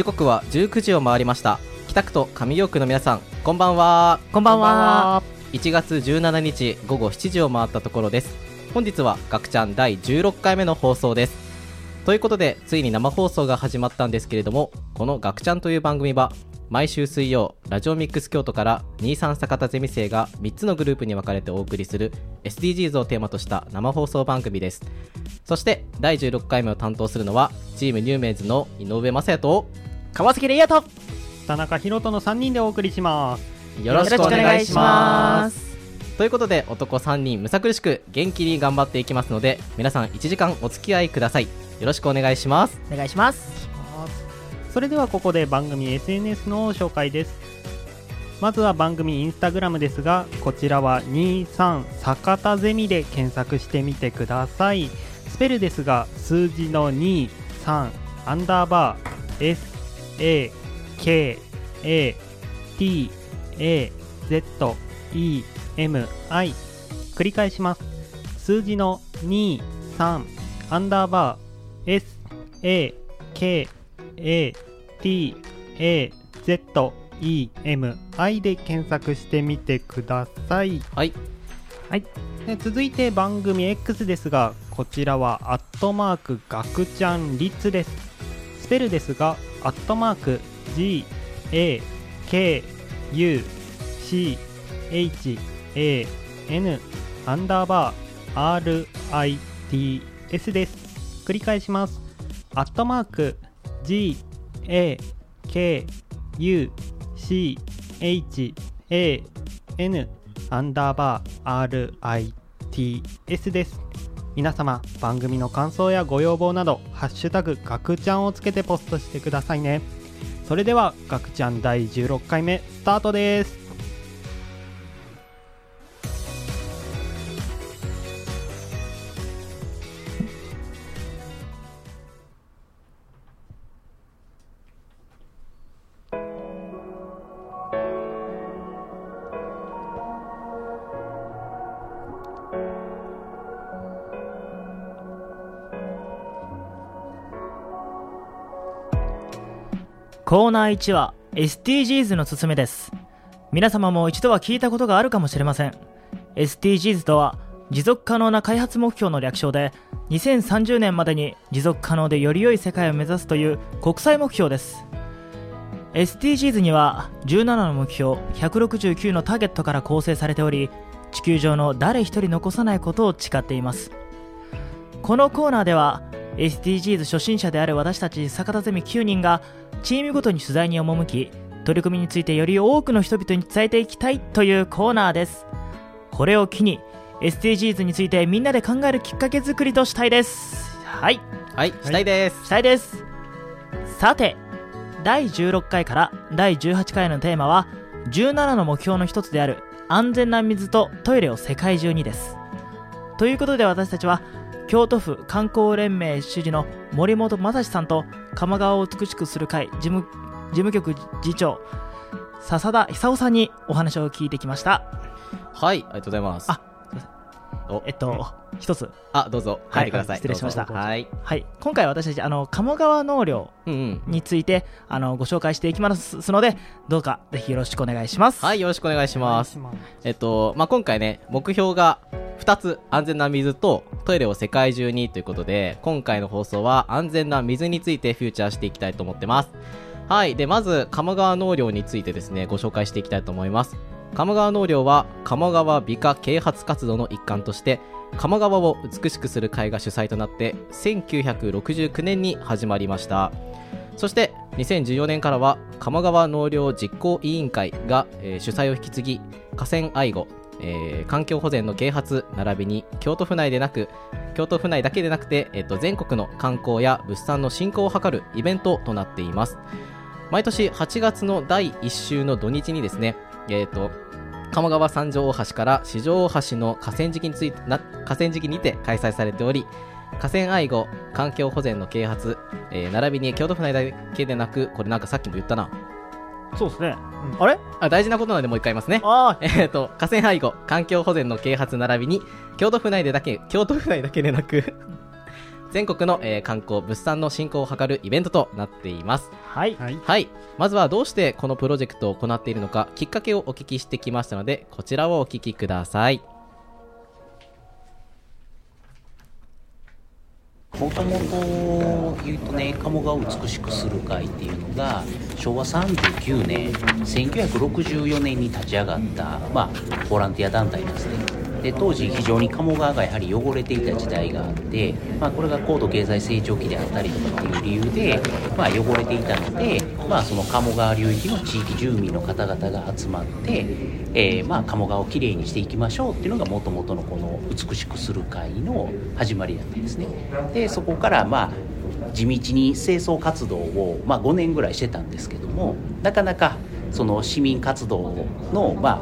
時刻は19時を回りました。北区と上京区の皆さんこんばんは。こんばんは。1月17日午後7時を回ったところです。本日はガクちゃん第16回目の放送です。ということでついに生放送が始まったんですけれどもこのガクちゃんという番組は毎週水曜ラジオミックス京都から23坂田ゼミ生が3つのグループに分かれてお送りする SDGs をテーマとした生放送番組です。そして第16回目を担当するのはチームニューメイズの井上雅也と川崎レイヤーと田中宏人の3人でお送りします。よろしくお願いします。ということで男3人むさ苦しく元気に頑張っていきますので皆さん1時間お付き合いください。よろしくお願いします。お願いします。それではここで番組 SNS の紹介です。まずは番組インスタグラムですがこちらは23坂田ゼミで検索してみてください。スペルですが数字の23アンダーバー SAKATAZEMI 繰り返します。数字の23アンダーバー SAKATAZEMI で検索してみてください。はい。はい、で続いて番組 X ですがこちらはアットマークガクちゃん率です。スペルですがアットマーク GAKUCHAN アンダーバー RITS です。繰り返します。アットマーク GAKUCHAN アンダーバー RITS です。皆様番組の感想やご要望など「ハッシュタグガクちゃん」をつけてポストしてくださいね。それではガクちゃん第16回目スタートです。コーナー1は SDGs の勧めです。皆様も一度は聞いたことがあるかもしれません。SDGs とは持続可能な開発目標の略称で2030年までに持続可能でより良い世界を目指すという国際目標です。SDGs には17の目標169のターゲットから構成されており地球上の誰一人残さないことを誓っています。このコーナーでは SDGs 初心者である私たち坂田ゼミ9人がチームごとに取材に赴き取り組みについてより多くの人々に伝えていきたいというコーナーです。これを機に SDGs についてみんなで考えるきっかけ作りとしたいです。はい。はいしたいです、したいです。さて第16回から第18回のテーマは17の目標の一つである安全な水とトイレを世界中にです。ということで私たちは京都府観光連盟主事の森本正史さんと鎌川を美しくする会事務事務局次長笹田久夫さんにお話を聞いてきました。はいありがとうございます。あおえっと一つ。あどうぞ。はい入ってください、失礼しました。はい。はい。今回私たちあの鴨川納涼うんうん。についてあのご紹介していきますのでどうかぜひよろしくお願いします。はいよろしくお願いします。えっと、まあ、今回ね、目標が2つ、安全な水とトイレを世界中にということで、今回の放送は安全な水についてフューチャーしていきたいと思ってます。はい。で、まず、鴨川農業についてですね、ご紹介していきたいと思います。鴨川農業は、鴨川美化啓発活動の一環として、鴨川を美しくする会が主催となって、1969年に始まりました。そして2014年からは鴨川農業実行委員会が、主催を引き継ぎ河川愛護、えー環境保全の啓発並びに京都府内でなく京都府内だけでなくて、えっと全国の観光や物産の振興を図るイベントとなっています毎年8月の第1週の土日にですね、えっと鴨川三条大橋から四条大橋の河川敷についてな河川敷にて開催されており河川愛護環境保全の啓発、えー並びに京都府内だけでなくこれなんかさっきも言ったな。そうですね、あれ？あ大事なことなのでもう一回言いますね。あ えっ、と河川愛護環境保全の啓発並びに京都府内でだけ京都府内だけでなく全国の、えー観光物産の振興を図るイベントとなっています。はい。はい。はい。まずはどうしてこのプロジェクトを行っているのか？きっかけをお聞きしてきましたのでこちらをお聞きください。もともと言うとね鴨川を美しくする会っていうのが昭和39年1964年に立ち上がった、まあ、ボランティア団体ですねで当時非常に鴨川がやはり汚れていた時代があって、まあ、これが高度経済成長期であったりとかっていう理由で、まあ、汚れていたので、まあ、その鴨川流域の地域住民の方々が集まって、えーまあ、鴨川をきれいにしていきましょうっていうのがもともとのこの美しくする会の始まりだったんですね。でそこからまあ地道に清掃活動を、まあ、5年ぐらいしてたんですけどもなかなかその市民活動の、まあ、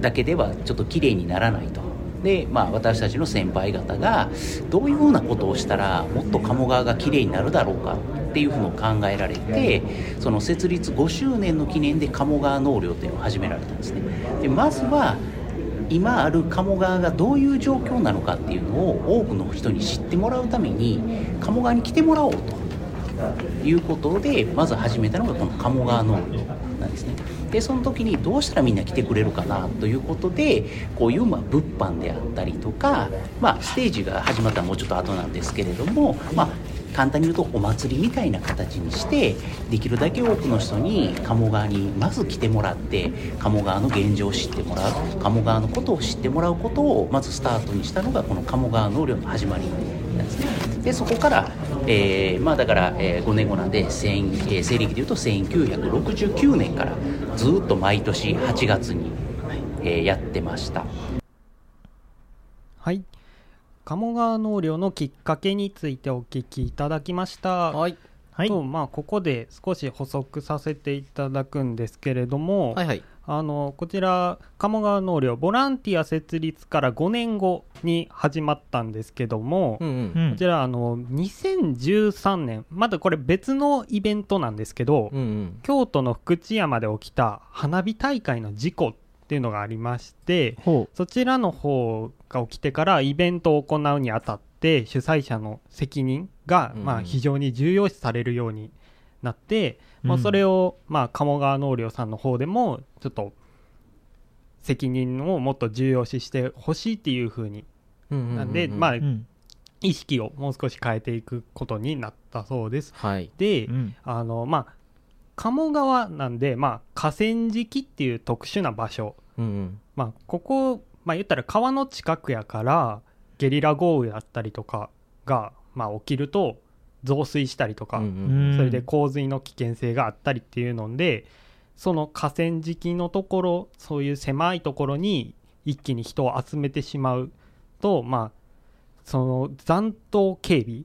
だけではちょっときれいにならないと。でまあ、私たちの先輩方がどういうふうなことをしたらもっと鴨川がきれいになるだろうかっていうふうの考えられてその設立5周年の記念で鴨川納涼というのを始められたんですねでまずは今ある鴨川がどういう状況なのかっていうのを多くの人に知ってもらうために鴨川に来てもらおうということでまず始めたのがこの鴨川農業なんですね。でその時にどうしたらみんな来てくれるかなということでこういうまあ物販であったりとか、まあ、ステージが始まったのはもうちょっと後なんですけれども、まあ、簡単に言うとお祭りみたいな形にしてできるだけ多くの人に鴨川にまず来てもらって鴨川の現状を知ってもらう鴨川のことを知ってもらうことをまずスタートにしたのがこの鴨川納涼の始まりなんですね。でそこから、えーまあだから、えー5年後なんで、千えー西暦でいうと1969年からずっと毎年8月に、えーやってました。はい。鴨川納涼のきっかけについてお聞きいただきました。はい。はい。とまあここで少し補足させていただくんですけれども、はいはいあのこちら鴨川納涼ボランティア設立から5年後に始まったんですけども、うんうん。うんこちらあの2013年まだこれ別のイベントなんですけど、うんうん。京都の福知山で起きた花火大会の事故っていうのがありましてほそちらの方が起きてからイベントを行うにあたって主催者の責任が、うん。まあ、非常に重要視されるようになって、まあ、うん。それを、まあ、鴨川納涼さんの方でもちょっと責任をもっと重要視してほしいっていう風に。うんうんうんうん。なんで、まあ意識をもう少し変えていくことになったそうです。はい。で、うん。あのまあ鴨川なんで、まあ、河川敷っていう特殊な場所。うんうん。まあ、ここ、まあ、言ったら川の近くやからゲリラ豪雨だったりとかが、まあ、起きると増水したりとか、うんううん。んそれで洪水の危険性があったりっていうのでその河川敷のところそういう狭いところに一気に人を集めてしまうと、まあ、その残党警備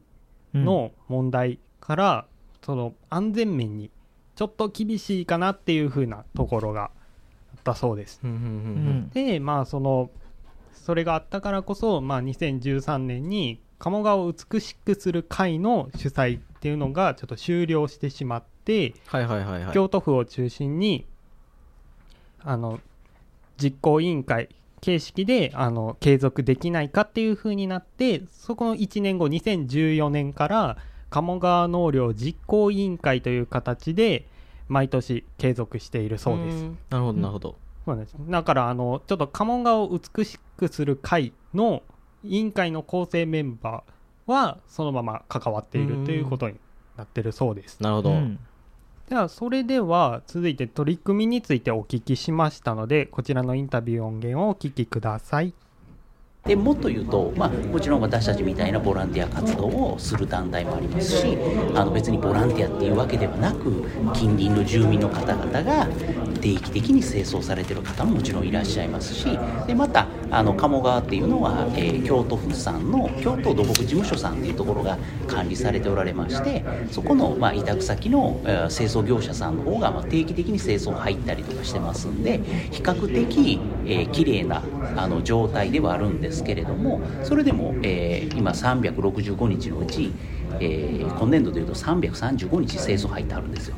の問題から、その安全面にちょっと厳しいかなっていう風なところがあったそうです。うんうんううん。ん。でまあそのそれがあったからこそ、まあ、2013年に鴨川を美しくする会の主催っていうのがちょっと終了してしまって、はいはいはいはい。京都府を中心にあの実行委員会形式であの継続できないかっていう風になってそこの1年後2014年から鴨川納涼実行委員会という形で毎年継続しているそうです。ん。なるほどなるほど。そうなんです。だからあのちょっと鴨川を美しくする会の委員会の構成メンバーはそのまま関わっているということになってるそうです。なるほどうんではそれでは続いて取り組みについてお聞きしましたのでこちらのインタビュー音源をお聞きください。でもっと言うと、まあ、もちろん私たちみたいなボランティア活動をする団体もありますしあの別にボランティアっていうわけではなく近隣の住民の方々が定期的に清掃されてる方ももちろんいらっしゃいますしでまたあの鴨川っていうのは、えー京都府さんの京都土木事務所さんっていうところが管理されておられましてそこの、まあ、委託先の、えー清掃業者さんの方が、まあ、定期的に清掃入ったりとかしてますんで比較的、えー綺麗なあの状態ではあるんですけれどもそれでも、えー今365日のうち、えー今年度でいうと335日清掃入ってあるんですよ。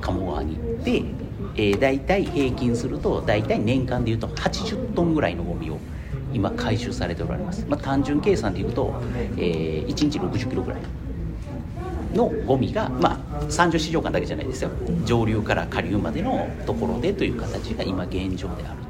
鴨川にで、えー、大体平均すると大体年間でいうと80トンぐらいのゴミを、今回収されておられます、まあ、単純計算でいうと、えー、1日60キロぐらいのゴミが、まあ、三条市場間だけじゃないですよ。上流から下流までのところでという形が今現状である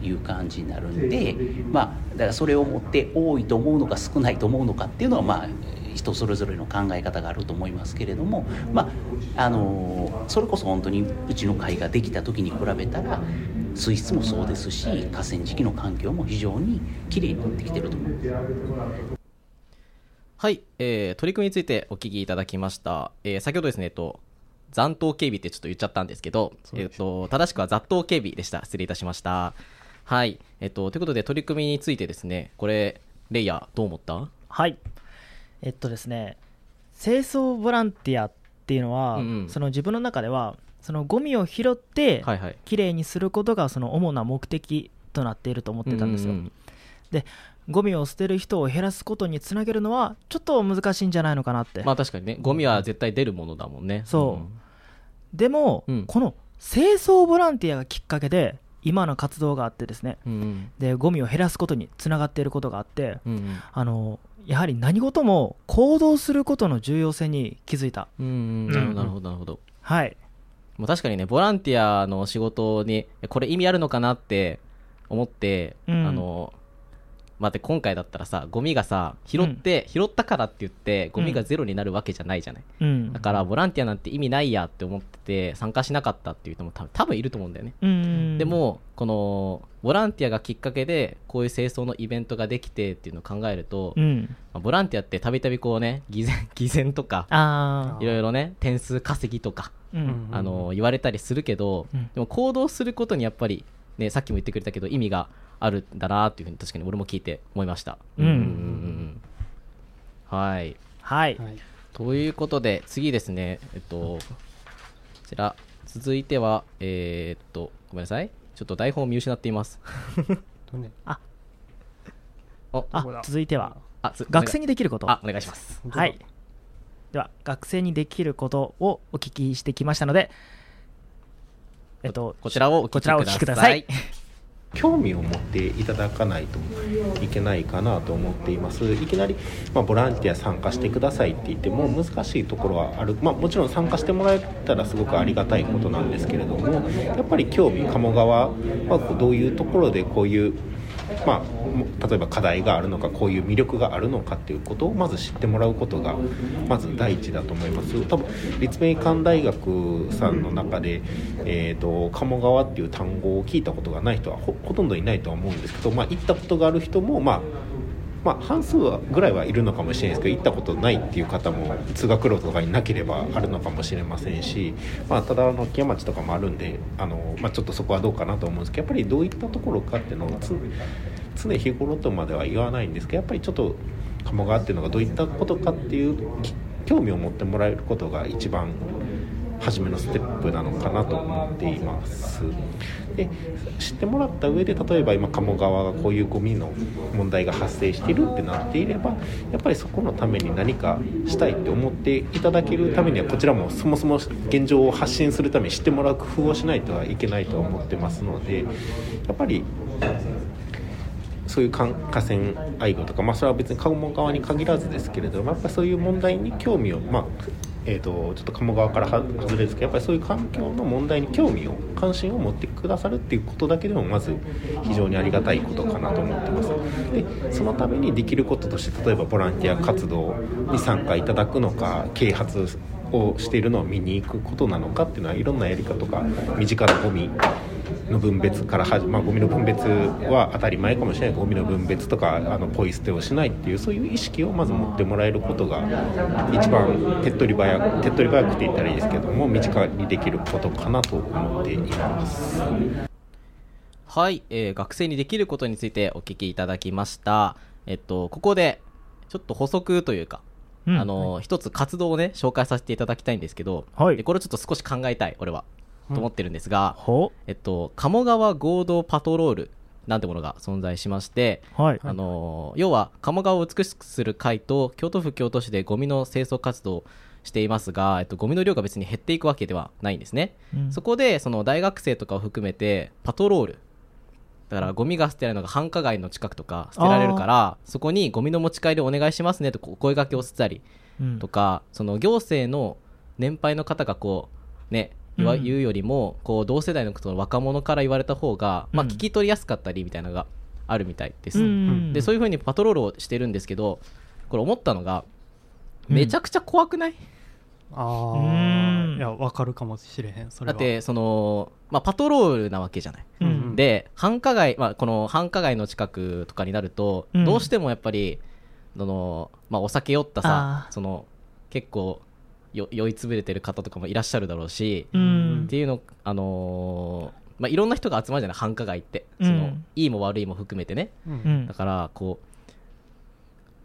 という感じになるんで、まあ、だからそれをもって多いと思うのか少ないと思うのかっていうのは、まあ、人それぞれの考え方があると思いますけれども、まあ、あのそれこそ本当にうちの会ができた時に比べたら水質もそうですし河川敷の環境も非常にきれいになってきてると思います。はい、えー、取り組みについてお聞きいただきました。えー、先ほどですね、えっと、残党警備ってちょっと言っちゃったんですけど、えっと、正しくは雑踏警備でした。失礼いたしました。はい、えっと、ということで取り組みについてですね、これ、レイヤーどう思った？はいえっとですね清掃ボランティアっていうのは、うんうんその自分の中ではそのゴミを拾って。きれいにすることがその主な目的となっていると思ってたんですよ、ううんゴミを捨てる人を減らすことにつなげるのはちょっと難しいんじゃないのかなって、まあ確かにね、ゴミは絶対出るものだもんね。そうでも、うんこの清掃ボランティアがきっかけで今の活動があってですねうん。うんでゴミを減らすことにつながっていることがあってうん。うんあのやはり何事も行動することの重要性に気づいたうん。うん。なるほど、なるほど、なるほど。はいまあ確かにね、ボランティアの仕事に、えこれ意味あるのかなって思って、うんあの、待って、今回だったらさ、ゴミがさ、拾って、拾ったからって言って、ゴミがゼロになるわけじゃないじゃない。うん。だから、ボランティアなんて意味ないやって思ってて、参加しなかったっていう人も多分多分いると思うんだよね。うんでも、この、ボランティアがきっかけで、こういう清掃のイベントができてっていうのを考えると、うん。まあボランティアってたびたびこうね、偽善、偽善とか、ああいろいろね、点数稼ぎとか、うん。あの言われたりするけど、うん。でも行動することにやっぱり、ね、さっきも言ってくれたけど意味があるんだなっていうふうに確かに俺も聞いて思いました。うん。うんうんうんはい。はい。はい。ということで次ですね、えっと、こちら。続いては、えーっとごめんなさい。ちょっと台本を見失っています。あ。ここだ？続いては。あつ学生にできること。あお願いします。はい。では学生にできることをお聞きしてきましたのでえっとこちらをお聞きこちらをお聞きください興味を持っていただかないといけないかなと思っています。いきなり、まあ、ボランティア参加してくださいって言っても難しいところはある、まあ、もちろん参加してもらえたらすごくありがたいことなんですけれどもやっぱり興味鴨川はどういうところでこういうまあ、例えば課題があるのかこういう魅力があるのかっていうことをまず知ってもらうことがまず第一だと思います。多分立命館大学さんの中で、えー、と鴨川っていう単語を聞いたことがない人はほほとんどいないとは思うんですけど、まあ、行ったことがある人もまあまあ、半数ぐらいはいるのかもしれないですけど行ったことないっていう方も通学路とかになければあるのかもしれませんし、まあ、ただあの木屋町とかもあるんであの、まあ、ちょっとそこはどうかなと思うんですけどやっぱりどういったところかっていうのをつ常日頃とまでは言わないんですけどやっぱりちょっと鴨川っていうのがどういったことかっていう興味を持ってもらえることが一番初めのステップなのかなと思っています。で知ってもらった上で例えば今鴨川がこういうゴミの問題が発生してるってなっていればやっぱりそこのために何かしたいって思っていただけるためにはこちらもそもそも現状を発信するために知ってもらう工夫をしないとはいけないとは思ってますのでやっぱりそういう河河川愛護とか、まあ、それは別に鴨川に限らずですけれどもやっぱそういう問題に興味を、まあえー、とちょっと鴨川から外れですけどやっぱりそういう環境の問題に興味を関心を持ってくださるっていうことだけでもまず非常にありがたいことかなと思ってます。でそのためにできることとして例えばボランティア活動に参加いただくのか啓発をしているのを見に行くことなのかっていうのはいろんなやり方とか身近なゴミの分別からはじまあ、ゴミの分別は当たり前かもしれないゴミの分別とかあのポイ捨てをしないっていうそういう意識をまず持ってもらえることが一番手っ取り早く手っ取り早くって言ったらいいですけども身近にできることかなと思っています。はい、えー学生にできることについてお聞きいただきました。えっと、ここで、ちょっと補足というか、うんあの、一つ活動をね、紹介させていただきたいんですけど、はいでこれをちょっと少し考えたい、俺は、と思ってるんですが、ほえっと、鴨川合同パトロールなんてものが存在しまして、はい。あの要は鴨川を美しくする会と京都府京都市でゴミの清掃活動をしていますが、えっと、ゴミの量が別に減っていくわけではないんですね、うん。そこでその大学生とかを含めてパトロールだからゴミが捨てられるのが繁華街の近くとか捨てられるからそこにゴミの持ち帰りお願いしますねとこう声掛けをしたりうん。とかその行政の年配の方がこうね言わうん。言うよりもこう同世代のことの若者から言われた方が、まあ、うん聞き取りやすかったりみたいなのがあるみたいです、うんでそういうふうにパトロールをしてるんですけどこれ思ったのがうん。めちゃくちゃ怖くない、あうあん。いやわかるかもしれへんそれは。だってその、まあ、パトロールなわけじゃない。うん。うんで繁華街、まあ、この繁華街の近くとかになると、うん。どうしてもやっぱりその、まあ、お酒酔ったさその結構よ酔いつぶれてる方とかもいらっしゃるだろうし、うん。っていうの、あのーまあ、いろんな人が集まるじゃない繁華街って。その、うんいいも悪いも含めてね。うん。うん。だからこう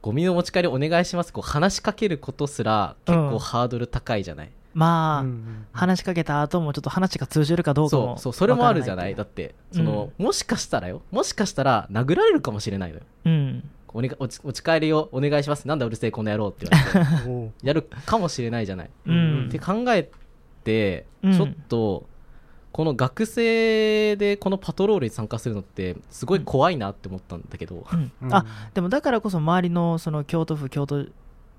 ゴミの持ち帰りお願いします。こう話しかけることすら結構ハードル高いじゃない、まあ、うん話しかけた後もちょっと話が通じるかどうかもそうそうそれもあるじゃない。わだってその、もしかしたらよ。もしかしたら殴られるかもしれないのよ。うんお,、ね、おち持ち帰りをお願いします。なんだうるせえこの野郎って言われて。やるかもしれないじゃない、うんって考えてうん。ちょっとこの学生でこのパトロールに参加するのってすごい怖いなって思ったんだけど、うん。うん。あでもだからこそ周りのその京都府京都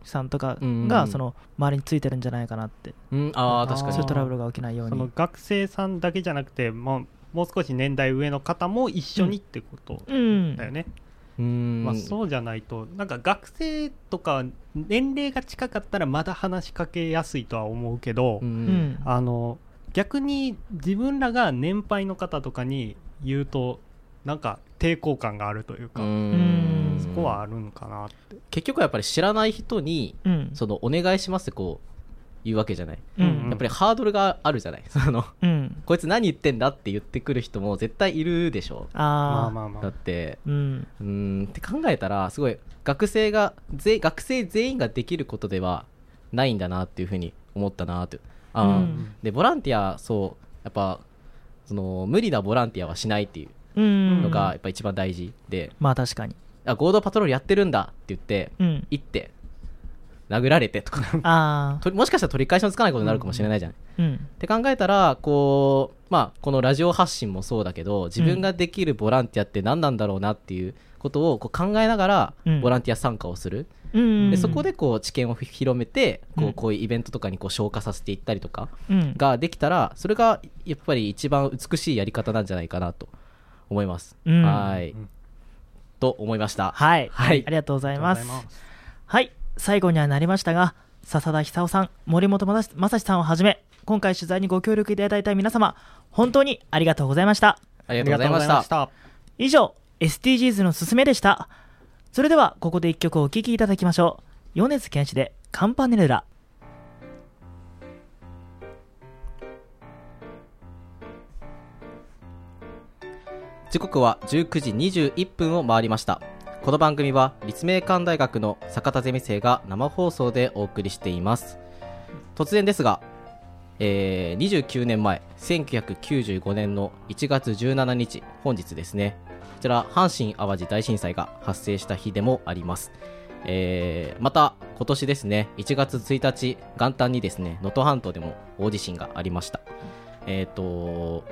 さんとかうん。がその周りについてるんじゃないかなって、うん、ああ確かに。そういうトラブルが起きないように。その学生さんだけじゃなくてもうもう少し年代上の方も一緒にってことうんだよね、うーん、まあ、そうじゃないとなんか学生とか年齢が近かったらまだ話しかけやすいとは思うけど、うあの逆に自分らが年配の方とかに言うとなんか抵抗感があるというか、ん。そこはあるんかなって。結局はやっぱり知らない人にうん。そのお願いしますってこう言うわけじゃない、うん。やっぱりハードルがあるじゃない。そのうん。こいつ何言ってんだって言ってくる人も絶対いるでしょ。ああだまあまあまあ。って。うん。うーん。って考えたらすごい学生がぜ学生全員ができることではないんだなっていうふうに思ったなって。あー、うん。でボランティアそうやっぱその無理なボランティアはしないっていううん。のがやっぱ一番大事で、まあ確かに。あ合同パトロールやってるんだって言ってうん。行って殴られてとか。ああ ともしかしたら取り返しのつかないことになるかもしれないじゃん、うん。って考えたらこう、まあ、このラジオ発信もそうだけど自分ができるボランティアって何なんだろうなっていうことをこう考えながらうん。ボランティア参加をする、うんでそこでこう知見を広めてこうこういうイベントとかにこう消化させていったりとかうん。ができたらそれがやっぱり一番美しいやり方なんじゃないかなと思います、うん。はい、うん。と思いました。はい、はい。ありがとうございます。ありがとうございます。はい最後にはなりましたが笹田久夫さん森本正正史さんをはじめ今回取材にご協力いただいた皆様本当にありがとうございました。ありがとうございました。た以上 SDGs のすすめでした。それではここで一曲お聴きいただきましょう。米津玄師でカンパネルラ。時刻は19時21分を回りましたこの番組は立命館大学の坂田ゼミ生が生放送でお送りしています。突然ですが、えー29年前1995年の1月17日本日ですね。こちら阪神・淡路大震災が発生した日でもあります。えーまた今年ですね1月1日元旦にですね能登半島でも大地震がありました。えっ、と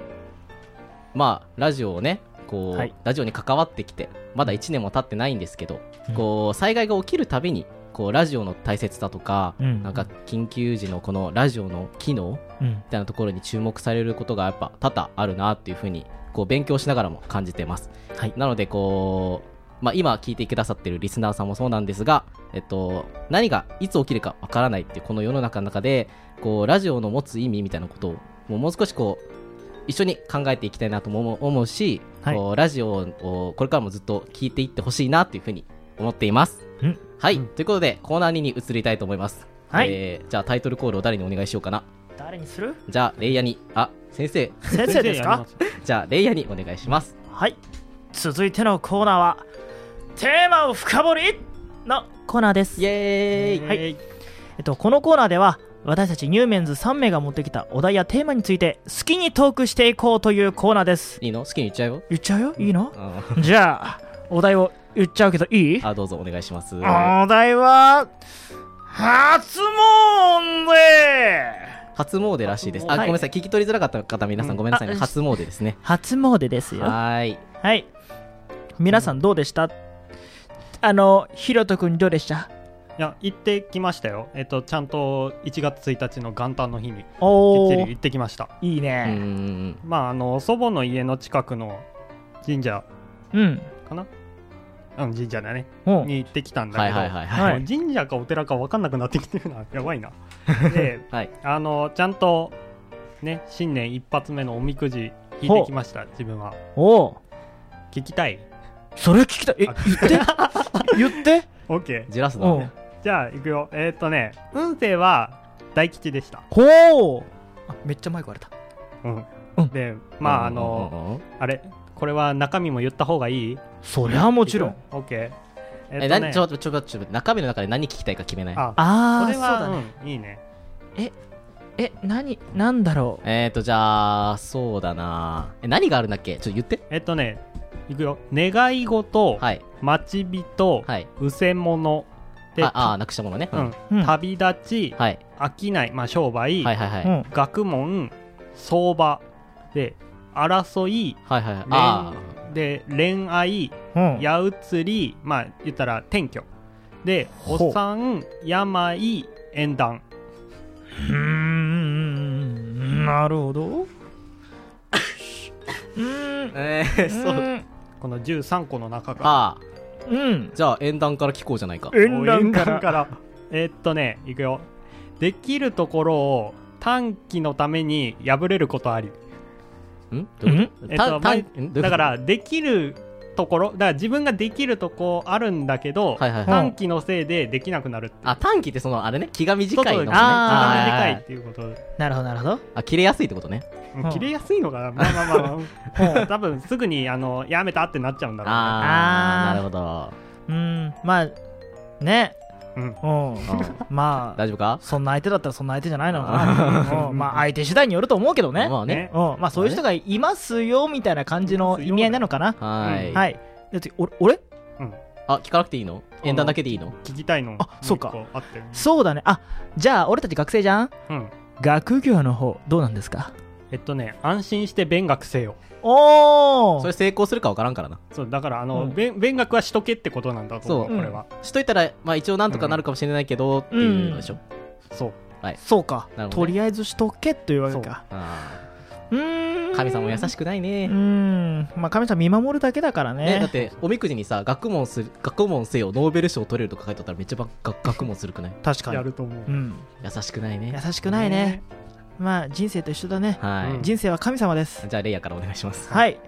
まあラジオをねこう、はい。ラジオに関わってきてまだ1年も経ってないんですけど、うん。こう災害が起きるたびにこうラジオの大切さとか、うん。なんか緊急時のこのラジオの機能うん。みたいなところに注目されることがやっぱ多々あるなっていうふうにこう勉強しながらも感じてます、はい。なのでこう、まあ、今聞いてくださってるリスナーさんもそうなんですが、えっと、何がいつ起きるかわからないっていうこの世の中の中でこうラジオの持つ意味みたいなことをもう少しこう一緒に考えていきたいなとも思うし、はい。ラジオをこれからもずっと聞いていってほしいなっていうふうに思っています。うん。はい、うん。ということでコーナー2に移りたいと思います、はい。えーじゃあタイトルコールを誰にお願いしようかな。誰にする？じゃあレイヤに。あ先生。先生ですか？じゃあレイヤにお願いします。はい。続いてのコーナーはテーマを深掘りのコーナーです。イエーイ。はい。えっと、このコーナーでは私たちニューメンズ3名が持ってきたお題やテーマについて好きにトークしていこうというコーナーですいいの？好きに言っちゃう？よ言っちゃうよ？いいの？あじゃあお題を言っちゃうけどいい？あどうぞお願いしますお題は初詣初詣らしいです。あ、はいごめんなさい。聞き取りづらかった方、皆さんごめんなさいね。あ初詣ですね。初詣ですよ。はーい。はい。皆さんどうでした？あの、ひろとくんどうでした？いや行ってきましたよ。えっとちゃんと1月1日の元旦の日にきっちり行、ってきました。いいね。ん。まああの祖母の家の近くの神社うん。かな？うん神社だね。う。んに行ってきたんだけど、はいはいはいははい。神社かお寺か分かんなくなってきてるな。やばいな。で はい。あのちゃんとね新年一発目のおみくじ引いてきました自分は。おー聞きたい。それ聞きたい。え、言って？言って？OK じらすのう。ん。じゃあ行くよえーっとね運勢は大吉でしたほーあめっちゃマイク割れた。うん、うんでまああのあれこれは中身も言った方がいい？そりゃもちろん。OK ええ、っとねなにちょっと、ちょっと、ちょっと、中身の中で何聞きたいか決めない？ああー、それはだね。うんいいねえ、何、なんだろう？えーと、じゃあ、そうだなえ、何があるんだっけ？ちょっと言って。えっとねいくよ願い事、はい。待ち人、はい。うせ者であ、あー、なくしたものね。ううんん、旅立ち、はい。商い、まあ、商売、はいはいはい。うん。学問相場で争いはいはいはい。あで恋愛うん。矢移りまあ言ったら転居でお産病縁談うーん、なるほど。うーんー。えー、そう。うんこの13個の中から。うん。じゃあ、縁談から聞こうじゃないか。縁談か縁談ら。ら。えーっとねいくよ。できるところを短期のために破れることあり。ん？どういうこと？えっと？だからできるところだから自分ができるとこあるんだけど、はいはいはい。短期のせいでできなくなるあ、短期ってその、あれね、気が短いのね。そうそうあー気が短いっていうことなるほど、なるほど。あ、切れやすいってことね。切れやすいのかなまあまあまあ、まあ、多分すぐにあのやめたってなっちゃうんだろうねあー、あーなるほど。うん、まあ、ね。うん。まあ、大丈夫か？そんな相手だったらそんな相手じゃないのかな。うん。まあ、相手次第によると思うけどね。まあね。まあ、そういう人がいますよ、みたいな感じの意味合いなのかな。はい。はい。で次俺、俺あ、聞かなくていいの？縁談だけでいいの？聞きたいの？あそうか。そうだね。あ、じゃあ、俺たち学生じゃん？うん。学業の方、どうなんですか？えっとね安心して勉学せよおーそれ成功するかわからんからな。そうだからあの、うん勉勉学はしとけってことなんだと思うそうこれは、しといたら、まあ一応なんとかなるかもしれないけど、っていうのでしょ。そうそうか、なるほどねとりあえずしとけというわけか。あうーん。ー神様も優しくないうね。ん。まあ、神様見守るだけだからね。ね、だっておみくじにさ学問する学問せよノーベル賞取れるとか書いてあったらめっちゃば学学問するくない？確かに。やると思ううん。優しくないね優しくないね。まあ、人生と一緒だね。はい、うん人生は神様です。じゃあレイヤからお願いします。はい。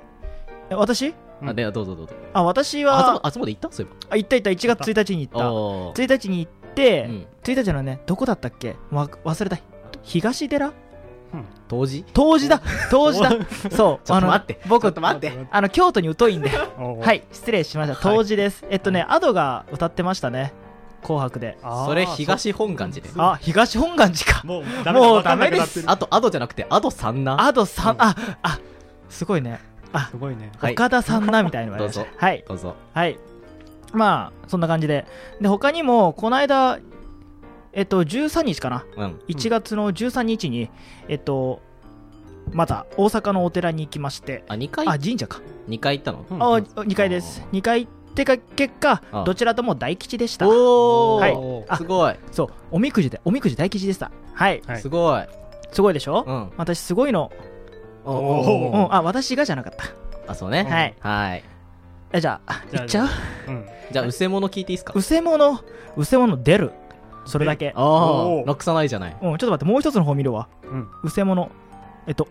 え私？うん。あではどうぞどうぞ。あ、私あは、あつもで行った？そういあ、行った行った、1月1日にえば行った。1日に行って、うん。1日のね、どこだったっけ？わ忘れた。東寺？当時当時だ。当時だ。そう。ちょっと待って。あの僕ちょっと待って。あの、京都に疎いんで。はい、失礼しました。はい。当時です。えっとね、アドが歌ってましたね。紅白で。それ東本願寺であ、東本願寺か。もうもうダメだダメですあとアドじゃなくてアドさんなアドさん、あ、あ、すごいね。あす、ごいねはい岡田さんなみたいに言われましたどうぞはい。どうぞはい。まあ、そんな感じで。で、他にも、この間、えっと、13日かな。うん1月の13日に、えっと、また大阪のお寺に行きまして、あ2回？あ、神社か。二回行ったの？うんあ、2回です。2回行ってか結果あ、どちらとも大吉でした。おはい。すごい。そう、おみくじで、おみくじ大吉でした。はい。はい。すごい。すごいでしょ？うん。私すごいの。おおー。うん、あ、私がじゃなかった。あそうね。はい。はい。えじゃあ、じゃあいっちゃう？うん。じゃあうせもの聞いていいですか？うせもの、うせもの出る。それだけ。ああなくさないじゃない。うん、ちょっと待って、もう一つの方見るわ。うん。うせもの。えっと、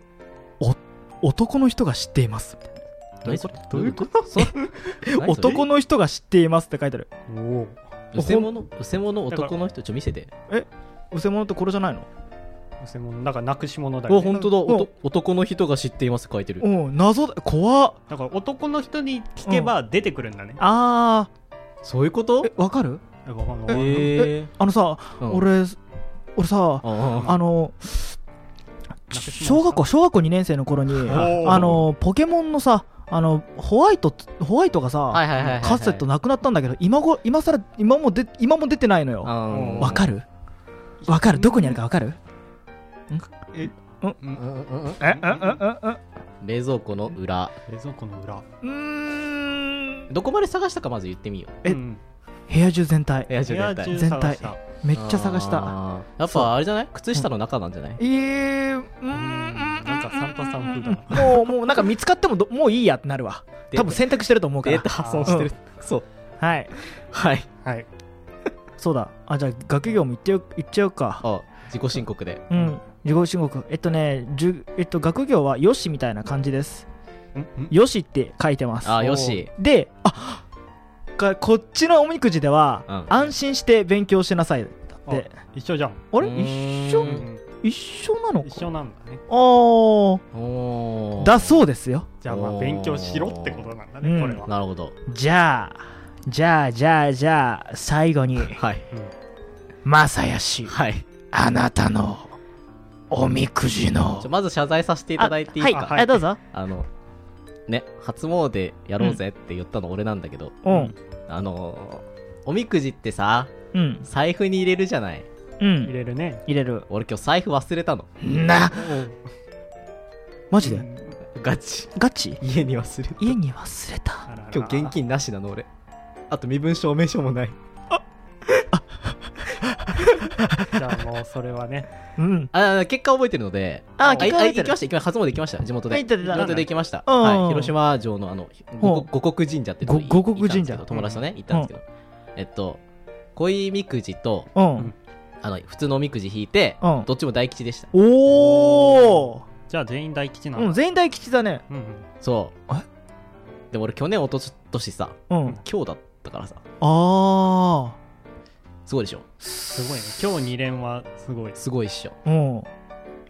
お、男の人が知っています。何それどういうこと そ何それ男の人が知っていますって書いてある。おおうせものうせもの男の人ちょ見せて。うせものってこれじゃないの？偽物だからなくし物だよ、ね、お本当だ。うんおと男の人が知っていますって書いてる。うん、謎だ。怖っ。だから男の人に聞けば出てくるんだね、あそういうこと？わかる？えわかんない。へえあのさ、俺、俺さ、ああの、小学校、小学校2年生の頃に、ー。あの、ポケモンのさ、あの、ホワイト、ホワイトがさ、カセットなくなったんだけど、今ご、今さら、今もで、今も出てないのよ。うん。わかる？わかる？どこにあるかわかる？え冷蔵庫の裏。冷蔵庫の裏。うーん。どこまで探したかまず言ってみよう。えうん。部屋中全体。部屋部屋中全体探しためっちゃ探した。やっぱあれじゃない？靴下の中なんじゃない、えー、うーんうんなんかサンタさん風だ。なもうもうなんか見つかってもどもういいやってなるわ。多分選択してると思うから。データ破損してる、そう。はい。はい。はい。そうだ。あじゃあ学業も言ってよ言っちゃうか。あ自己申告で。うん。自己申告。えっとねじゅえっと学業はよしみたいな感じです。よしって書いてます。あよしであかこっちのおみくじでは、うん。安心して勉強しなさいあで一緒じゃん。あれ？一緒？うん。一緒なのか？一緒なんだね。あー。おー。だそうですよ。じゃあまあ勉強しろってことなんだうん。ねこれは。なるほど。じゃあじゃあじゃあじゃあ最後に。はい。正義はい。あなたのおみくじの。じゃあまず謝罪させていただいていいですか？はい、はい、どうぞ。あのね初詣やろうぜって言ったの俺なんだけど、うん。あのおみくじってさうん。財布に入れるじゃない。うん。入れるね。入れる。俺今日財布忘れたの。なマジで？ガチ。ガチ？家に忘れた。家に忘れた。あらら。今日現金なしなの俺。あと身分証明書もない じゃあもうそれはね。うん。あ結果覚えてるのであい結果覚えてる。行きました行きました初詣行きました。地元で。行った行った。地元で行きました、うん。はい、広島城のあの五五国神社ってとこご五国神社行ったんですけど友達とね行ったんですけど、えっと恋みくじとうん。あの普通のおみくじ引いて、うん。どっちも大吉でした。おおじゃあ全員大吉なのうん全員大吉だね。うんうん。そう。え？でも俺去年おととしさうん。今日だったからさ。あすごいでしょ？すごいね。今日2連はすごい。すごいっしょ。あうん。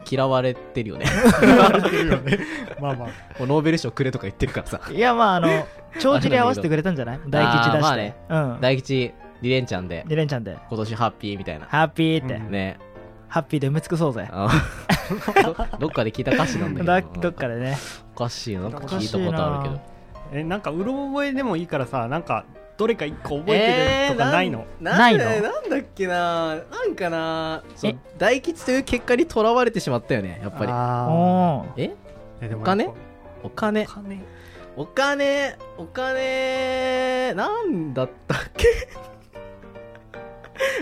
嫌われてるよね。言われてるよね。まあまあ。ノーベル賞くれとか言ってるからさ。いやまああの帳尻合わせてくれたんじゃない？大吉出して、まあね。うん。大吉リレンちゃんで。リレンちゃんで。今年ハッピーみたいな。ハッピーって、うん。ね。ハッピーで埋め尽くそうぜ。あど どっかで聞いた歌詞なんだだけど。どっかでね。おかしいな。なんか聞いたことあるけど。えなんかうろ覚えでもいいからさなんかどれか一個覚えてるとかないの、ないの？なんだっけな？なんかな？大吉という結果にとらわれてしまったよねやっぱり。え？お金？お金？ぱお金。お金？お金？なんだったっけ？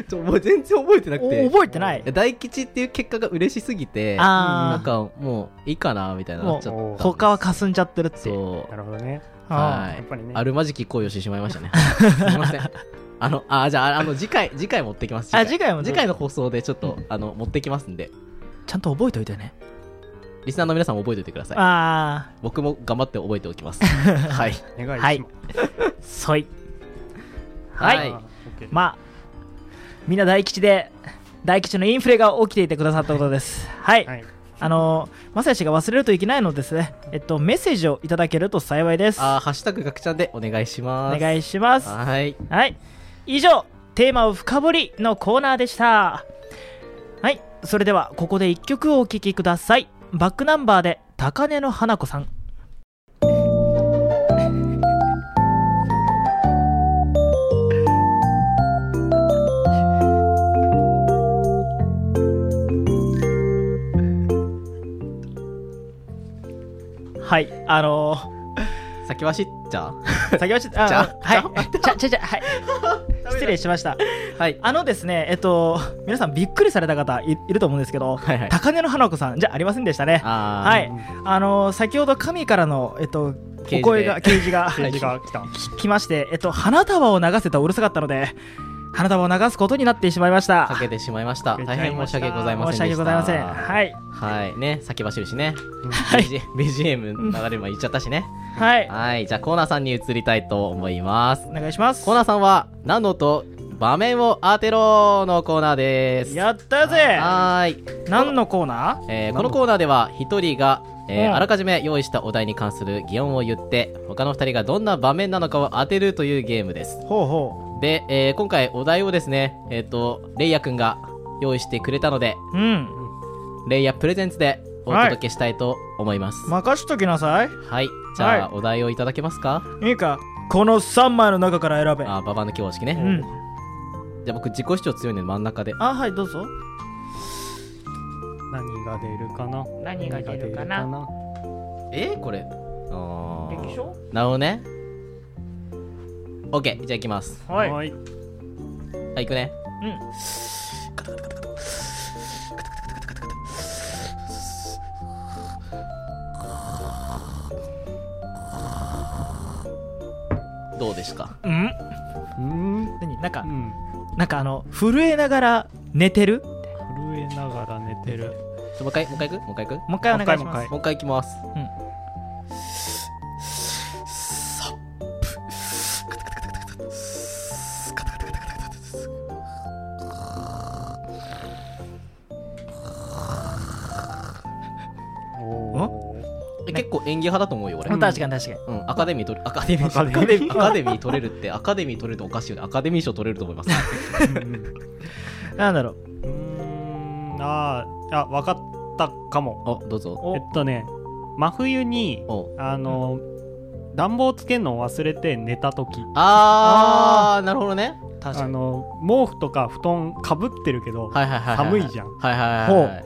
ちょもう全然覚えてなくて。お覚えてない。大吉っていう結果が嬉しすぎてなんあかもういいかなみたいになっちゃった。他は霞んじゃってるって。そう。なるほどね。あはい。やっぱりね。あるまじき恋をしてしまいましたね。すみません。あのあじゃああの次回次回持ってきます。あ次回も次回。の放送でちょっと、あの持ってきますんで。ちゃんと覚えておいてね。リスナーの皆さんも覚えておいてください。あ僕も頑張って覚えておきます。はい。お願いします。はい。そい。はい、まあみんな大吉で大吉のインフレが起きていてくださったことです。はい、はいあのー、まさやしが忘れるといけないのですね。えっとメッセージをいただけると幸いです。あーハッシュタグ学ちゃんでお願いします。お願いします。はい。はい。以上テーマを深掘りのコーナーでした。はい。それではここで1曲をお聴きください。バックナンバーで高根の花子さんはいあの先走っちゃ先ほどちょっとあじゃあ？はい。ちゃちゃちゃはい。失礼しました。はい。あのですね、えっと、皆さんびっくりされた方いいると思うんですけど、はいはい。高根の花子さんじゃありませんでしたね。はい。あの先ほど神からの、えっと、お声が、掲示が ページが来た。き来まして、えっと、花束を流せとうるさかったので、花束を流すことになってしまいました。かけてしまいました。大変申し訳ございませんでした。訳ございません。はい。はい。ね先走るしね。はい。BGM 流れる前言っちゃったしね。はい。はい。じゃあコーナーさんに移りたいと思います。お願いします。コー。ナーさんは何のと場面を当てろのコーナーです。やったぜ。はーい、何のコーナえーこのコーナーでは一人が、えーうん。あらかじめ用意したお題に関する擬音を言って他の二人がどんな場面なのかを当てるというゲームです。ーほうほで、えー今回お題をですねえっ、とレイヤくんが用意してくれたのでう。うん。レイヤプレゼンツでお届けしたいと思います任しときなさい。はい、じゃあ、はいお題をいただけますか？いいか。この3枚の中から選べ。あーババ抜き方式ね、うん。じゃあ僕自己主張強いんで真ん中であ、はい、どうぞ。何が出るかな？何が出るかな？えこれあー液晶なるほどね OK じゃあいきます。はい。はい。はい行くね。うん。どうですか？うん。うん。何？なんかうん。なんかあの震えながら寝てる？震えながら寝てる。もう一回もう一回行く？もう一回行く？もう一回お願いしもう一回ますもう一回行きます。お結構演技派だと思うよ俺、うん確かに確かに。うん、アカデミー取るアカデミー。アカデミー。アカデミー取れるってアカデミー取れるとおかしいよね。アカデミー賞取れると思います。なんだろう。うーんあーあ分かったかも。おどうぞ。おえっとね真冬にお。あの暖房つけるのを忘れて寝た時。あーなるほどね。あ確かに。の毛布とか布団かぶってるけどはいはいはいはい寒いじゃん。はいはいはいほはい。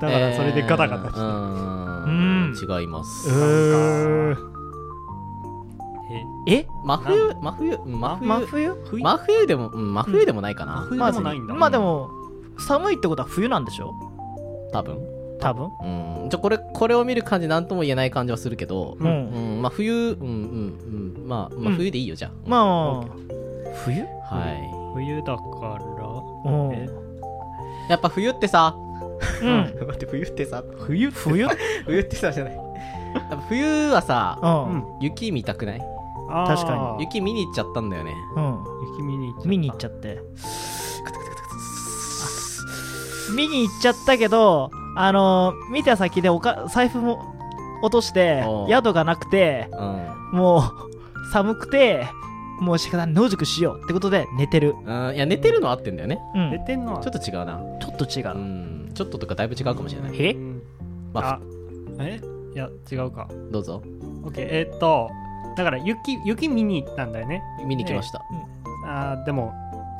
だからそれでガタガタしてえーううんん違います。うーえ？真冬？真冬？うん真冬？真冬？冬？真冬でも、うん、真冬でもないかな、真冬でもないんだ。まあでも寒いってことは冬なんでしょ？多分。多分？うん。ちょこれこれを見る感じなんとも言えない感じはするけどううん。ん、まあ冬？うんうんうん。まあ、まあ、うん。冬でいいよじゃあ、まあ冬？は冬だから？やっぱ冬ってさうん。待って冬ってさ冬冬？冬ってさじゃない。やっぱ冬はさうん。雪見たくない？確か雪見に行っちゃったんだよね。うん。雪見に行っちゃった。見に行っちゃって。見に行っちゃったけどあの見た先でおか財布も落としておう宿がなくてうん。もう寒くてもう仕方ない。野宿しようってことで寝てる。うん。いや寝てるの合ってんだよね。うん。寝てんのは。ちょっと違うな。ちょっと違う。うんちょっととかだいぶ違うかもしれない。え？うんまああえ？いや違うか。どうぞ。OK えーっとだから雪雪見に行ったんだよね。見に来ました、あーでも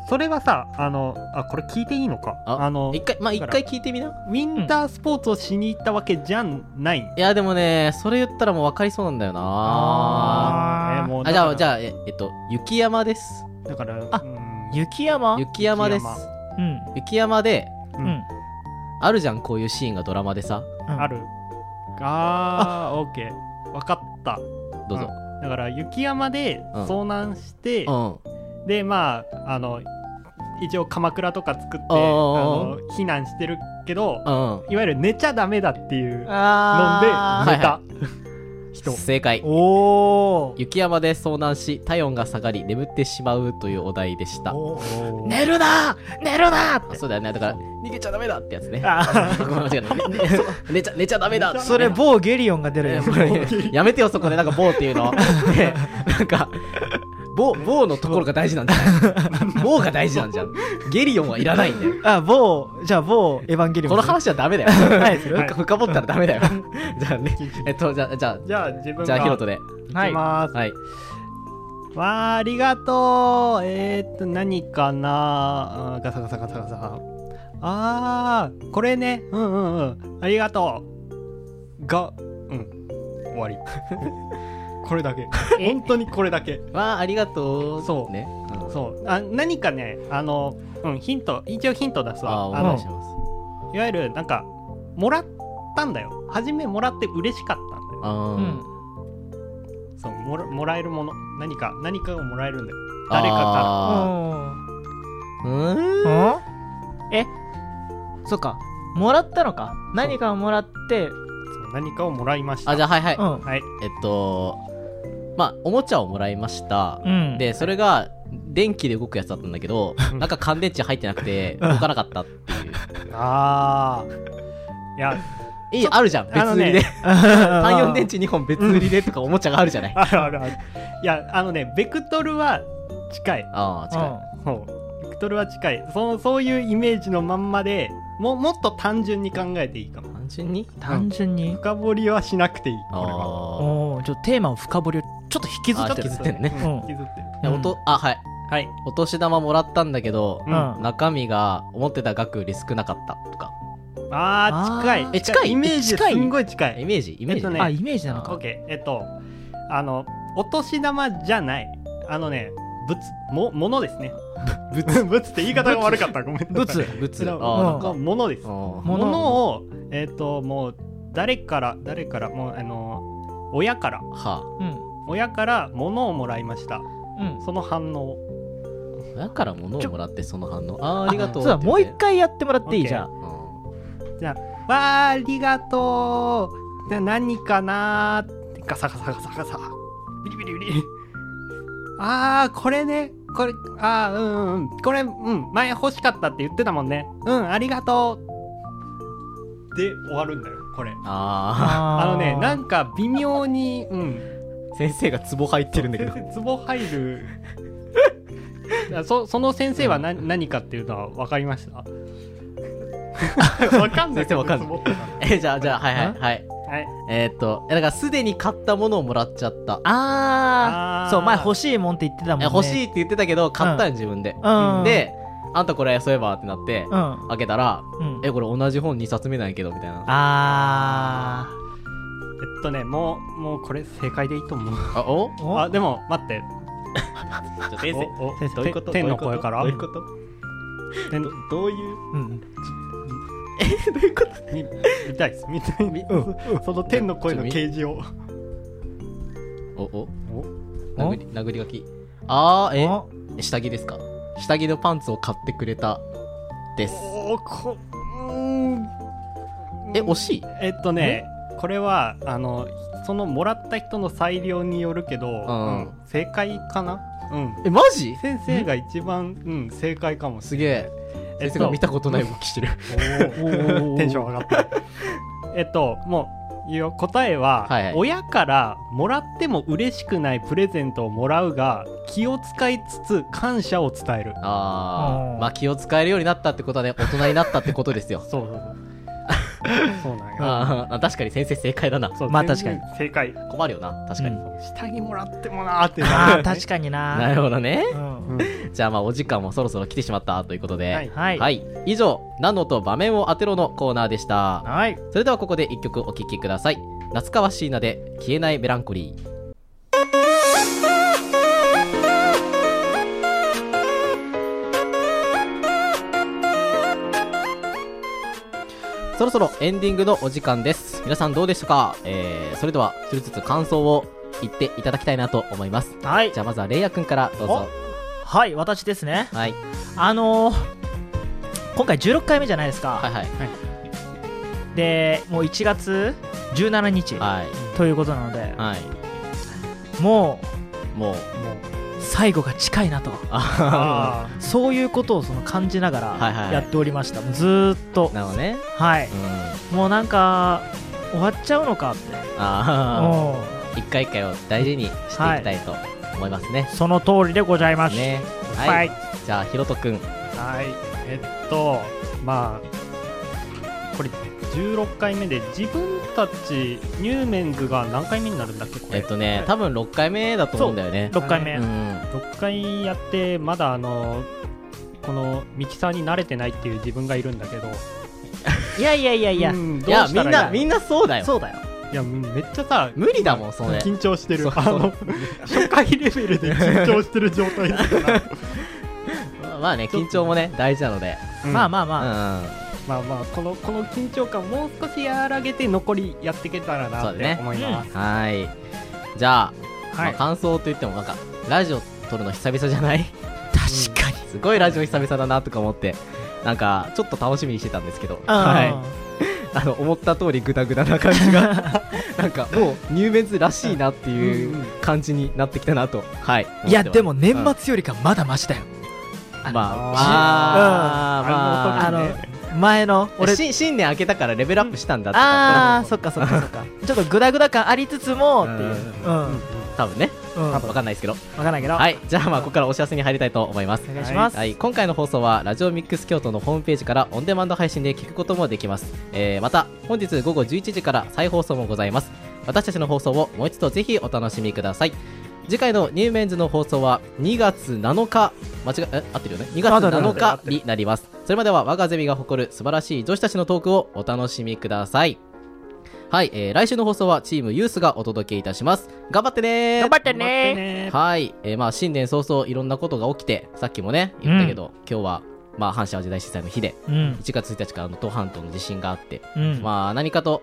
それはさあのあこれ聞いていいのか？ああの一回まあ一回聞いてみな。ウィンタースポーツをしに行ったわけじゃない。いやでもねそれ言ったらもう分かりそうなんだよな。あー。えーもうあじゃあじゃゃあええっと雪山です。だからあうん。雪山？雪山。です。雪うん。雪山でうんうんあるじゃんこういうシーンがドラマでさ。うん。ある。あーオッケー分かった。どうぞ。だから雪山でうん。遭難して、うん。でまああの一応鎌倉とか作ってあの避難してるけどうん。いわゆる寝ちゃダメだっていうので寝あはいた人。正解。ーおー。雪山で遭難し。体温が下がり眠ってしまうというお題でした。寝るな！寝るな！あそうだよね。だから逃げちゃダメだ。ってやつね。寝ちゃ寝ちゃダメだ。それ某ゲリオンが出るえよ。ーこれやめてよそこで。なんか棒っていうの。ねなんか棒棒のところが大事なんじゃない棒が大事なんじゃん。ゲリオンはいらないんだよ。あ某じゃあ某エヴァンゲリオン。この話はダメだよ。はい深深掘ったらダメだよ。じゃあねえっとじゃあじゃじゃあ自分じゃあヒロトで。い。きます、はいわあありがとう。えー、っと何かな？ガサガサガサガサ。あーこれね。うんうんうん。ありがとう。がうん。終わりこれだけ。え？本当にこれだけ。わあありがとう。そう。ね。うん。そう。あ何かねあの、うん、ヒント一応ヒント出すあわあのお願いします。いわゆるなんかもらったんだよ。初めもらって嬉しかったんだよ。あー。うん。そうもらもらえるもの。何か何かがもらえるんだよ。誰かかあーうーん。うん？え？そっか。もらったのか。何かをもらって。何かをもらいました。あじゃあはいはい、うん。はい。えっとまあおもちゃをもらいました、うん。でそれが電気で動くやつだったんだけど 中乾電池入ってなくて動かなかったっていう。ああいやいいあるじゃん。別あのね。売りで。単4電池2本別売りでとかおもちゃがあるじゃない、あるあるある。いやあのねベクトルは近い。ああ近い、そう。ベクトルは近い。そうそういうイメージのまんまでももっと単純に考えていいかも。単純に？単純に？深掘りはしなくていい。あこれは。あおーちょっとテーマを深掘りをちょっと引きずってる。あ引きずってんね。うん。引きずってる。いやおとあはい。はい。お年玉もらったんだけど、中身が思ってた額より少なかったとか。あー近い。え近い？イメージ近い？すんごい近い。イメージイメージ、えっとねあイメージなのオッかケー。えっとあのお年玉じゃない。あのね物もものですね。物物 って言い方が悪かった。ごめんなさい。物物ああーなんか。ものです。ももののを。えっ、ともう誰から誰からもうあの親からはうん親から物をもらいました。うん。その反応。あだから物をもらってその反応。あーありがとう。そうだもう一回やってもらっていいじゃあ。じゃあわーありがとう。じゃあ何かなーってガサガサガサガサ。ビリビリビリ。あーこれね。これあーうんうん。うんこれうん。前欲しかったって言ってたもんね。うんありがとう。で終わるんだよこれ。うんああのねなんか微妙にうん。あ先生がツボ入ってるんだけど。ツボ入る。あそその先生は何,、何かっていうのは分かりました？わかんない。先生わかんない。えじゃあじゃあはいはいはい。はい。えーっとえだからすでに買ったものをもらっちゃった。ああそう前欲しいもんって言ってたもんえね欲しいって言ってたけど買ったん自分で、うん。であんたこれそういえばってなって、うん。開けたらうん。えこれ同じ本2冊目なんやけどみたいな。あえっとねもうもうこれ正解でいいと思う。あお？あでも待って。ちょ先生先生どういうこと？天の声から？どういうこと？天。どどういう？うんえどういうこと？み見たいです。見たいその天の声の掲示を。おお？お？殴り殴り書き。あーおえ下着ですか？下着のパンツを買ってくれたです。おこうーん。え惜しい？えっとねこれはあのそのもらった人の裁量によるけど、うん。正解かな？うん。えマジ？先生が一番、うん、正解かもしすげえ。先生が見たことない動きしてる。テンション上がってるえっともう答えは、はいはい。親からもらっても嬉しくないプレゼントをもらうが気を使いつつ感謝を伝えるうんあーまあ気を使えるようになったってことはね大人になったってことですよそうそうそう そうなんよあーあ確かに先生正解だな。そうまあ全然正解。困るよな確かに、うん。下着もらってもなーってあなー確かにな。なるほどね。うん。うんじゃあまあお時間もそろそろ来てしまったということで。はい。はい。はい、以上「ナノと場面を当てろ」のコーナーでした。はい。それではここで一曲お聴きください。夏川椎名で「消えないメランコリー」そろそろエンディングのお時間です。皆さんどうでしたか、えー、それでは一人ずつ感想を言っていただきたいなと思います。はい。じゃあまずはレイヤくんからどうぞ。はい私ですね。はい。あのー今回16回目じゃないですか、はいはい。でもう1月17日はい。ということなので。はい。ももうう最後が近いなと。ああ そういうことをその感じながはいはい。らやっておりました、もうずーっと。なのね。はい。うん。もうなんか終わっちゃうのかって。あ一回一回を大事にしていきたいと思いますね。うその通りでございます、ね。はい、はい。じゃあひろとくん。はい。えっとまあこれ16回目で自分たちニューメンズが何回目になるんだっけこれ。えっとね多分6回目だと思うんだよね。6回目、うん。6回やってまだあのこのミキサーに慣れてないっていう自分がいるんだけど。いやいやいやいや、うんいやみんなみんなそうだよ。そうだよ。いやめっちゃさ無理だもんそれ。緊張してる。あの初回レベルで緊張してる状態だから、まあね緊張もね大事なので。まあまあ。うんまあ、まあまあこのこの緊張感をもう少し和らげて残りやっていけたらなって思います、はい。じゃあまあはい感想といってもなんかラジオ撮るの久々じゃない？確かに、すごいラジオ久々だなとか思ってなんかちょっと楽しみにしてたんですけど。うんはい。あの思った通りグダグダな感じが。なんかもうニューメンズらしいなっていう感じになってきたなと。はい。いやでもうん年末よりかまだマシだよ、まあまあまああのあの前の俺俺し新年明けたからレベルアップしたんだってああそっかそっかそっか。ちょっとグダグダ感ありつつもっていう。ううん。うん。多分ね。うん。わかんないですけど。分かんないけど、はい。じゃあまあここからお知らせに入りたいと思います。お願いします、はい、今回の放送はラジオミックス京都のホームページからオンデマンド配信で聞くこともできます、えーまた本日午後11時から再放送もございます。私たちの放送をもう一度ぜひお楽しみください次回のニューメンズの放送は2月7日。間違え合ってるよね。2月合ってる合って7日になります。それまでは我がゼミが誇る素晴らしい女子たちのトークをお楽しみください。はい、えー来週の放送はチームユースがお届けいたします。頑張ってね。頑張って頑張ってね。ねはい、えーまあ新年早々いろんなことが起きてさっきもね言ったけど、今日はまあ阪神・淡路大震災の日でうん。1月1日から能登半島の地震があって、うん。まあ何かと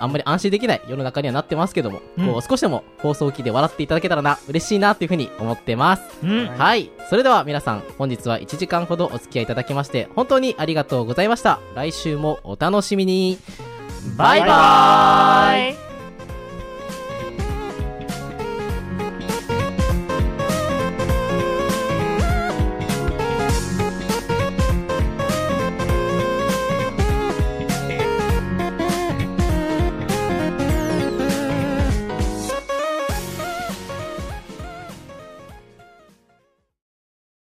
あんまり安心できない世の中にはなってますけども、うん。こう少しでも放送を聞いて笑っていただけたらな嬉しいなっていうふうに思ってます。うん。はい、それでは皆さん本日は1時間ほどお付き合いいただきまして本当にありがとうございました。来週もお楽しみに。バイバーイ